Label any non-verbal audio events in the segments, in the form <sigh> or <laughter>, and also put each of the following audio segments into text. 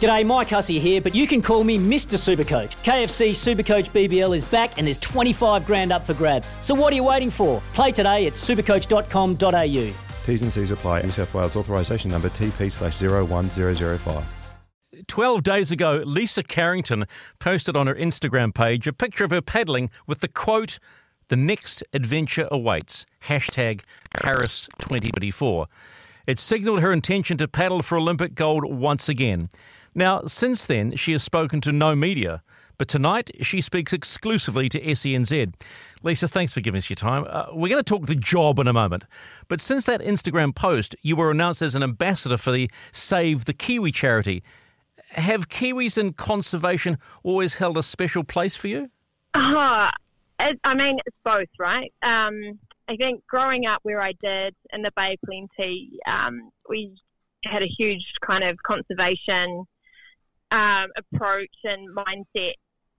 G'day, Mike Hussey here, but you can call me Mr. Supercoach. KFC Supercoach BBL is back and there's 25 grand up for grabs. So what are you waiting for? Play today at supercoach.com.au. T's and C's apply. New South Wales authorisation number TP slash 01005. 12 days ago, Lisa Carrington posted on her Instagram page a picture of her paddling with the quote, The next adventure awaits. Hashtag Paris 2024. It signalled her intention to paddle for Olympic gold once again. Now, since then, she has spoken to no media, but tonight she speaks exclusively to SENZ. Lisa, thanks for giving us your time. Uh, we're going to talk the job in a moment, but since that Instagram post, you were announced as an ambassador for the Save the Kiwi charity. Have Kiwis in conservation always held a special place for you? It, I mean, it's both, right? Um, I think growing up where I did in the Bay of Plenty, um, we had a huge kind of conservation um, approach and mindset.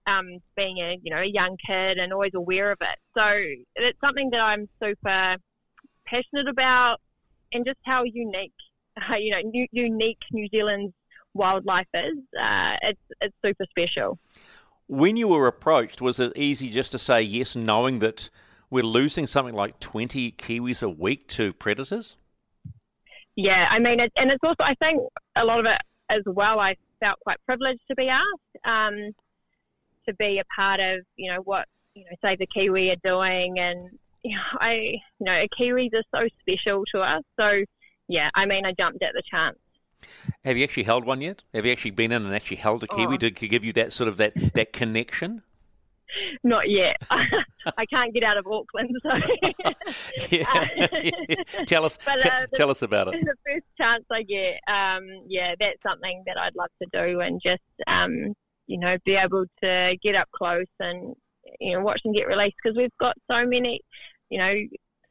Um, being a you know a young kid and always aware of it, so it's something that I'm super passionate about, and just how unique, uh, <laughs> you know, new, unique New Zealand's wildlife is. Uh, it's it's super special. When you were approached, was it easy just to say yes, knowing that we're losing something like 20 Kiwis a week to predators? Yeah, I mean, it, and it's also, I think a lot of it as well, I felt quite privileged to be asked um, to be a part of, you know, what, you know, Save the Kiwi are doing. And, you know, I, you know, Kiwis are so special to us. So, yeah, I mean, I jumped at the chance. Have you actually held one yet? Have you actually been in and actually held a kiwi oh. to give you that sort of that, that connection? Not yet. <laughs> I can't get out of Auckland, so. <laughs> yeah. <laughs> tell us, but, t- uh, the, tell us about it. The first chance I get, um, yeah, that's something that I'd love to do, and just, um, you know, be able to get up close and you know watch them get released because we've got so many, you know,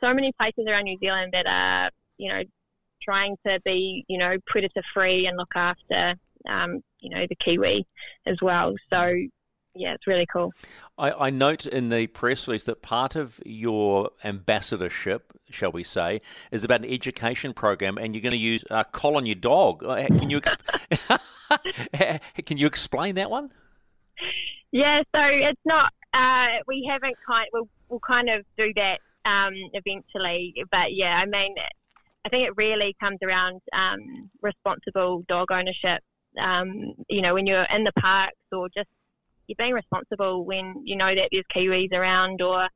so many places around New Zealand that are, you know, trying to be, you know, predator free and look after, um, you know, the kiwi as well. So yeah, it's really cool. I, I, note in the press release that part of your ambassadorship, shall we say, is about an education program, and you're going to use a uh, Colin, your dog. Uh, can you <laughs> can you explain that one? Yeah, so it's not. Uh, we haven't kind. We'll, we'll kind of do that um, eventually, but yeah, I mean, I think it really comes around um, responsible dog ownership. Um, you know, when you're in the parks or just you're being responsible when you know that there's kiwis around or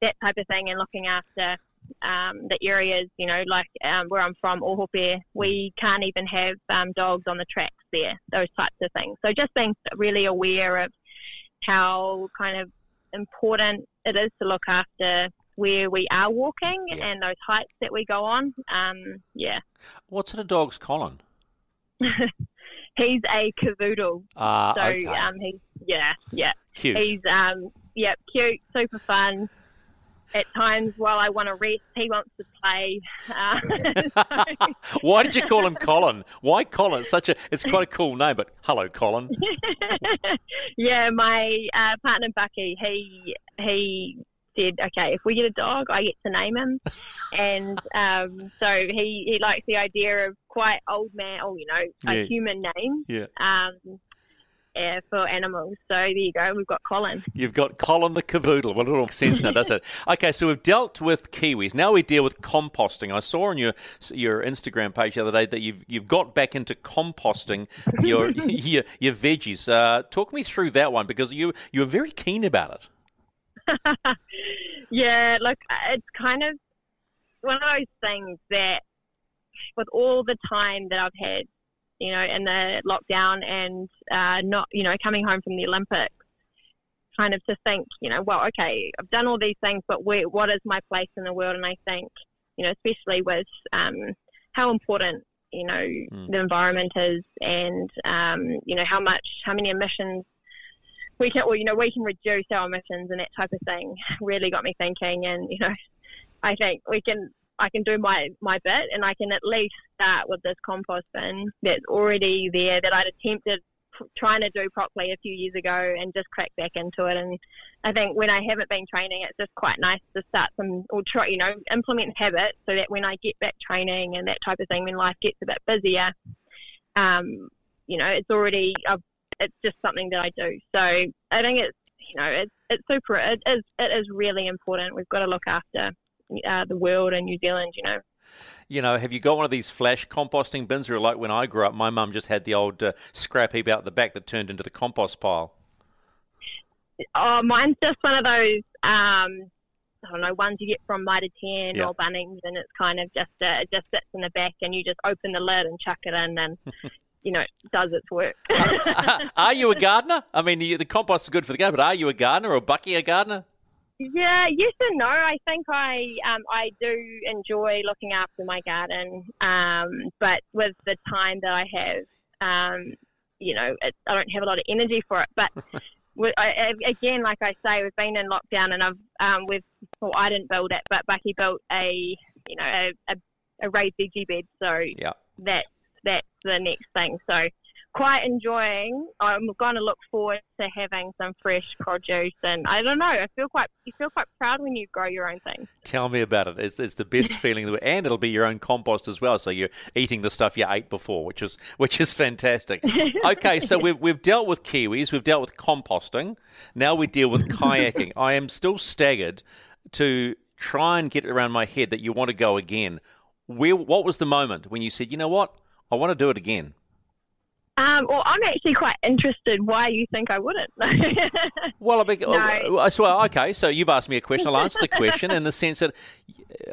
that type of thing, and looking after um, the areas. You know, like um, where I'm from, Ohope, we can't even have um, dogs on the tracks there. Those types of things. So just being really aware of how kind of important it is to look after where we are walking yeah. and those heights that we go on. Um, yeah. What sort of dog's Colin? <laughs> he's a cavoodle. Uh, so okay. um, he's yeah, yeah. Cute. He's um, yeah, cute, super fun. At times, while I want to rest, he wants to play. Uh, <laughs> so. Why did you call him Colin? Why Colin? It's such a it's quite a cool name, but hello, Colin. <laughs> yeah, my uh, partner Bucky, he he said, okay, if we get a dog, I get to name him. <laughs> and um, so he, he likes the idea of quite old man, or, you know, a yeah. human name. Yeah. Um, yeah, for animals. So there you go. We've got Colin. You've got Colin the cavoodle. What a little sense now, does it? <laughs> Okay, so we've dealt with kiwis. Now we deal with composting. I saw on your your Instagram page the other day that you've you've got back into composting your <laughs> your, your veggies. Uh, talk me through that one because you you were very keen about it. <laughs> yeah, look, it's kind of one of those things that, with all the time that I've had, you know, in the lockdown and uh, not, you know, coming home from the Olympics, kind of to think, you know, well, okay, I've done all these things, but where, what is my place in the world? And I think, you know, especially with um, how important you know mm. the environment is, and um, you know how much, how many emissions we can, well, you know, we can reduce our emissions and that type of thing. Really got me thinking, and you know, I think we can. I can do my, my bit and I can at least start with this compost bin that's already there that I'd attempted trying to do properly a few years ago and just crack back into it. And I think when I haven't been training, it's just quite nice to start some or try, you know, implement habits so that when I get back training and that type of thing, when life gets a bit busier, um, you know, it's already I've, it's just something that I do. So I think it's you know it's it's super. It is it is really important. We've got to look after uh, the world and New Zealand. You know you know, have you got one of these flash composting bins, or like when I grew up, my mum just had the old uh, scrap heap out the back that turned into the compost pile? Oh, mine's just one of those. Um, I don't know ones you get from Mitre 10 yeah. or Bunnings, and it's kind of just uh, it just sits in the back, and you just open the lid and chuck it in, and <laughs> you know does its work. <laughs> are, you a gardener? I mean, the compost is good for the garden, but are you a gardener or Bucky a gardener? Yeah, yes and no. I think I um, I do enjoy looking after my garden, um, but with the time that I have, um, you know, it, I don't have a lot of energy for it. But <laughs> I, again, like I say, we've been in lockdown, and I've um, we've well, I didn't build it, but Bucky built a you know a, a, a raised veggie bed, so yeah. that that's the next thing. So quite enjoying. I'm going to look forward to having some fresh produce, and I don't know. I feel quite you feel quite proud when you grow your own thing. Tell me about it. It's, it's the best <laughs> feeling, and it'll be your own compost as well. So you're eating the stuff you ate before, which is which is fantastic. <laughs> Okay, so we've we've dealt with kiwis, we've dealt with composting. Now we deal with kayaking. <laughs> I am still staggered to try and get around my head that you want to go again. Where, what was the moment when you said, you know what, I want to do it again? Um, well, I'm actually quite interested why you think I wouldn't. <laughs> well, I mean, no. Uh, so, okay, so you've asked me a question. I'll answer the <laughs> question in the sense that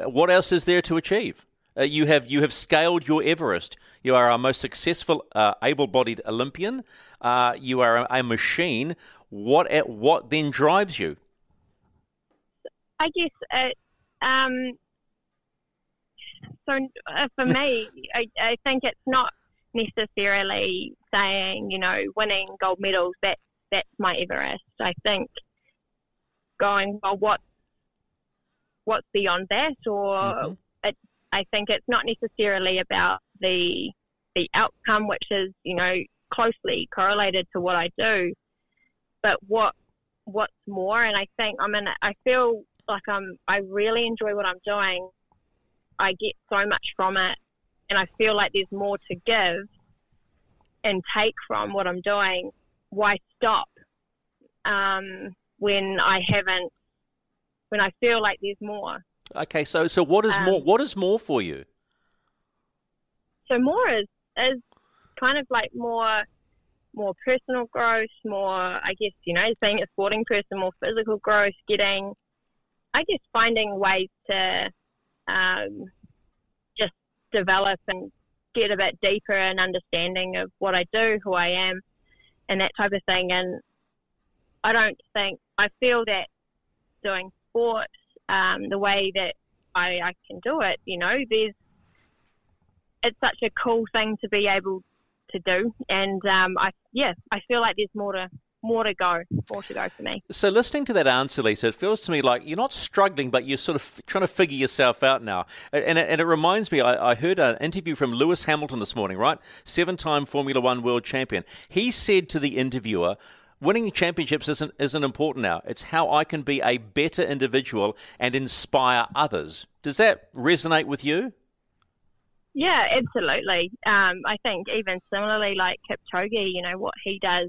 what else is there to achieve? Uh, you have you have scaled your Everest. You are our most successful, uh, able-bodied Olympian. Uh, you are a, a, machine. What at what then drives you? I guess it, um, so. Uh, for me, I, I think it's not necessarily saying, you know, winning gold medals, that, that's my Everest. I think going, well, what, what's beyond that? Or mm-hmm. it, I think it's not necessarily about the, the outcome, which is, you know, closely correlated to what I do, but what, what's more. And I think, I mean, I feel like I'm, I really enjoy what I'm doing. I get so much from it and I feel like there's more to give and take from what I'm doing, why stop um, when I haven't, when I feel like there's more? Okay, so so what is um, more? What is more for you? So more is is kind of like more more personal growth, more I guess you know, being a sporting person, more physical growth, getting I guess finding ways to um, develop and get a bit deeper and understanding of what I do, who I am, and that type of thing. And I don't think I feel that doing sport um, the way that I, I can do it, you know, there's it's such a cool thing to be able to do, and um, I yeah, I feel like there's more to more to go, more to go for me. So, listening to that answer, Lisa, it feels to me like you're not struggling, but you're sort of trying to figure yourself out now. And it, and it reminds me, I, I, heard an interview from Lewis Hamilton this morning, right? Seven time Formula One world champion. He said to the interviewer, winning championships isn't, isn't important now. It's how I can be a better individual and inspire others. Does that resonate with you? Yeah, absolutely. Um, I think even similarly, like Kipchoge, you know, what he does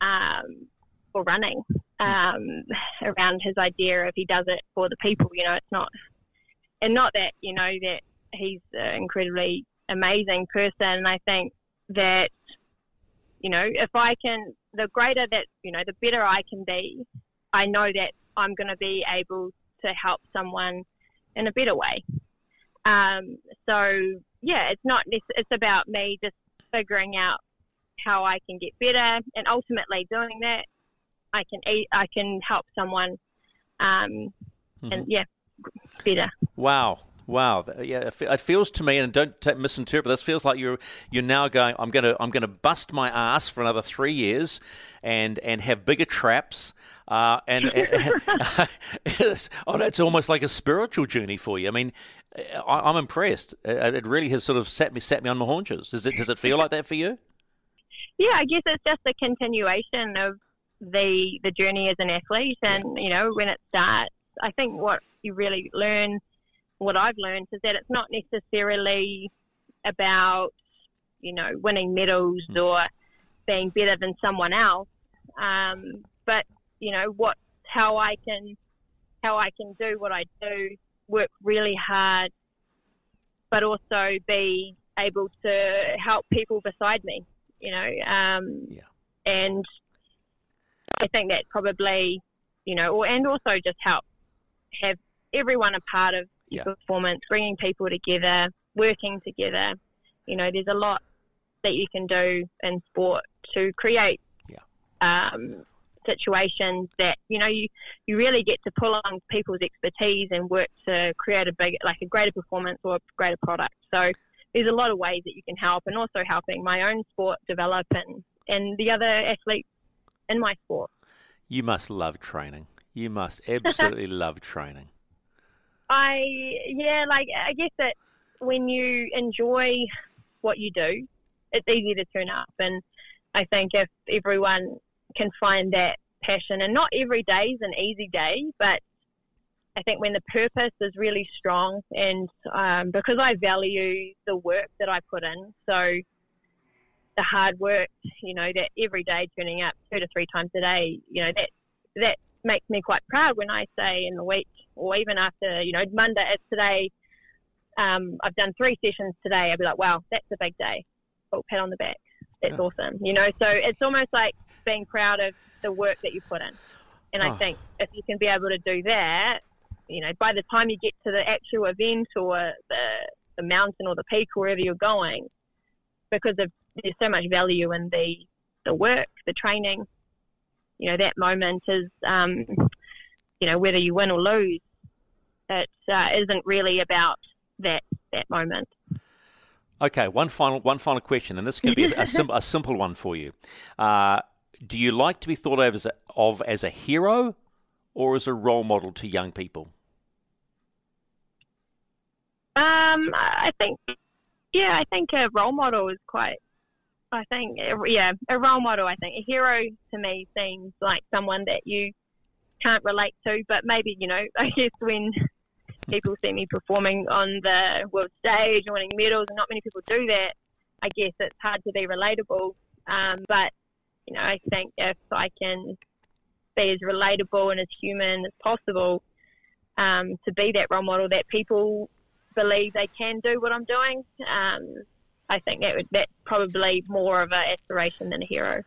um, for running um, around his idea of he does it for the people. You know, it's not, and not that you know that he's an incredibly amazing person. And I think that you know if I can, the greater that you know, the better I can be. I know that I'm going to be able to help someone in a better way. Um, so yeah, it's not. It's about me just figuring out how I can get better, and ultimately doing that, I can eat, I can help someone, um, mm-hmm. and yeah, better. Wow. Wow, yeah, it feels to me, and don't t- misinterpret. This feels like you're you're now going. I'm going to I'm to bust my ass for another three years, and and have bigger traps. Uh, and, and <laughs> it's, oh, it's almost like a spiritual journey for you. I mean, I, am I'm impressed. It really has sort of set me set me on my haunches. Does it does it feel like that for you? Yeah, I guess it's just a continuation of the the journey as an athlete, and you know when it starts, I think what you really learn what I've learned is that it's not necessarily about, you know, winning medals mm. or being better than someone else, um, but you know what, how I can, how I can do what I do, work really hard, but also be able to help people beside me, you know, um, yeah. and I think that probably, you know, or and also just help have everyone a part of yeah. performance, bringing people together, working together. You know, there's a lot that you can do in sport to create yeah. um, situations that you know you you really get to pull on people's expertise and work to create a big like a greater performance or a greater product. So there's a lot of ways that you can help, and also helping my own sport develop and and the other athletes in my sport. You must love training. You must <laughs> absolutely love training. I yeah, like I guess that when you enjoy what you do, it's easy to turn up. And I think if everyone can find that passion, and not every day is an easy day, but I think when the purpose is really strong, and um, because I value the work that I put in, so the hard work, you know, that every day turning up two to three times a day, you know, that that makes me quite proud when I say in the week or even after, you know, Monday, it's today, um, I've done three sessions today. I'd be like, wow, that's a big day. Oh, pat on the back. That's awesome. You know, so it's almost like being proud of the work that you put in. And oh. I think if you can be able to do that, you know, by the time you get to the actual event or the, the mountain or the peak, wherever you're going, because of, there's so much value in the, the work, the training, you know, that moment is, um, you know, whether you win or lose, it uh, not really about that that moment. Okay, one final one final question, and this can be a, a, sim- a simple one for you. Uh, do you like to be thought of as a, of as a hero or as a role model to young people? Um, I think, yeah, I think a role model is quite. I think, yeah, a role model. I think a hero to me seems like someone that you can't relate to, but maybe you know, <laughs> I guess when people see me performing on the world stage winning medals, and not many people do that. I guess it's hard to be relatable. Um, but you know, I think if I can be as relatable and as human as possible, um, to be that role model that people believe they can do what I'm doing, um, I think that would, that's probably more of an aspiration than a hero.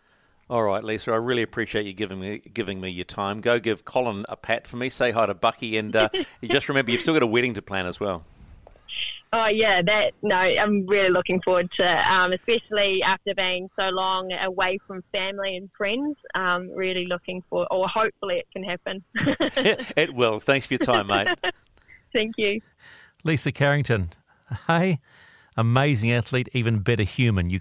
All right, Lisa, I really appreciate you giving me giving me your time. Go give Colin a pat for me. Say hi to Bucky, and uh, <laughs> just remember you've still got a wedding to plan as well. Oh yeah, that no, I'm really looking forward to, um, especially after being so long away from family and friends. Um, really looking for, or hopefully it can happen. <laughs> <laughs> it will. Thanks for your time, mate. Thank you, Lisa Carrington. Hey, amazing athlete, even better human. You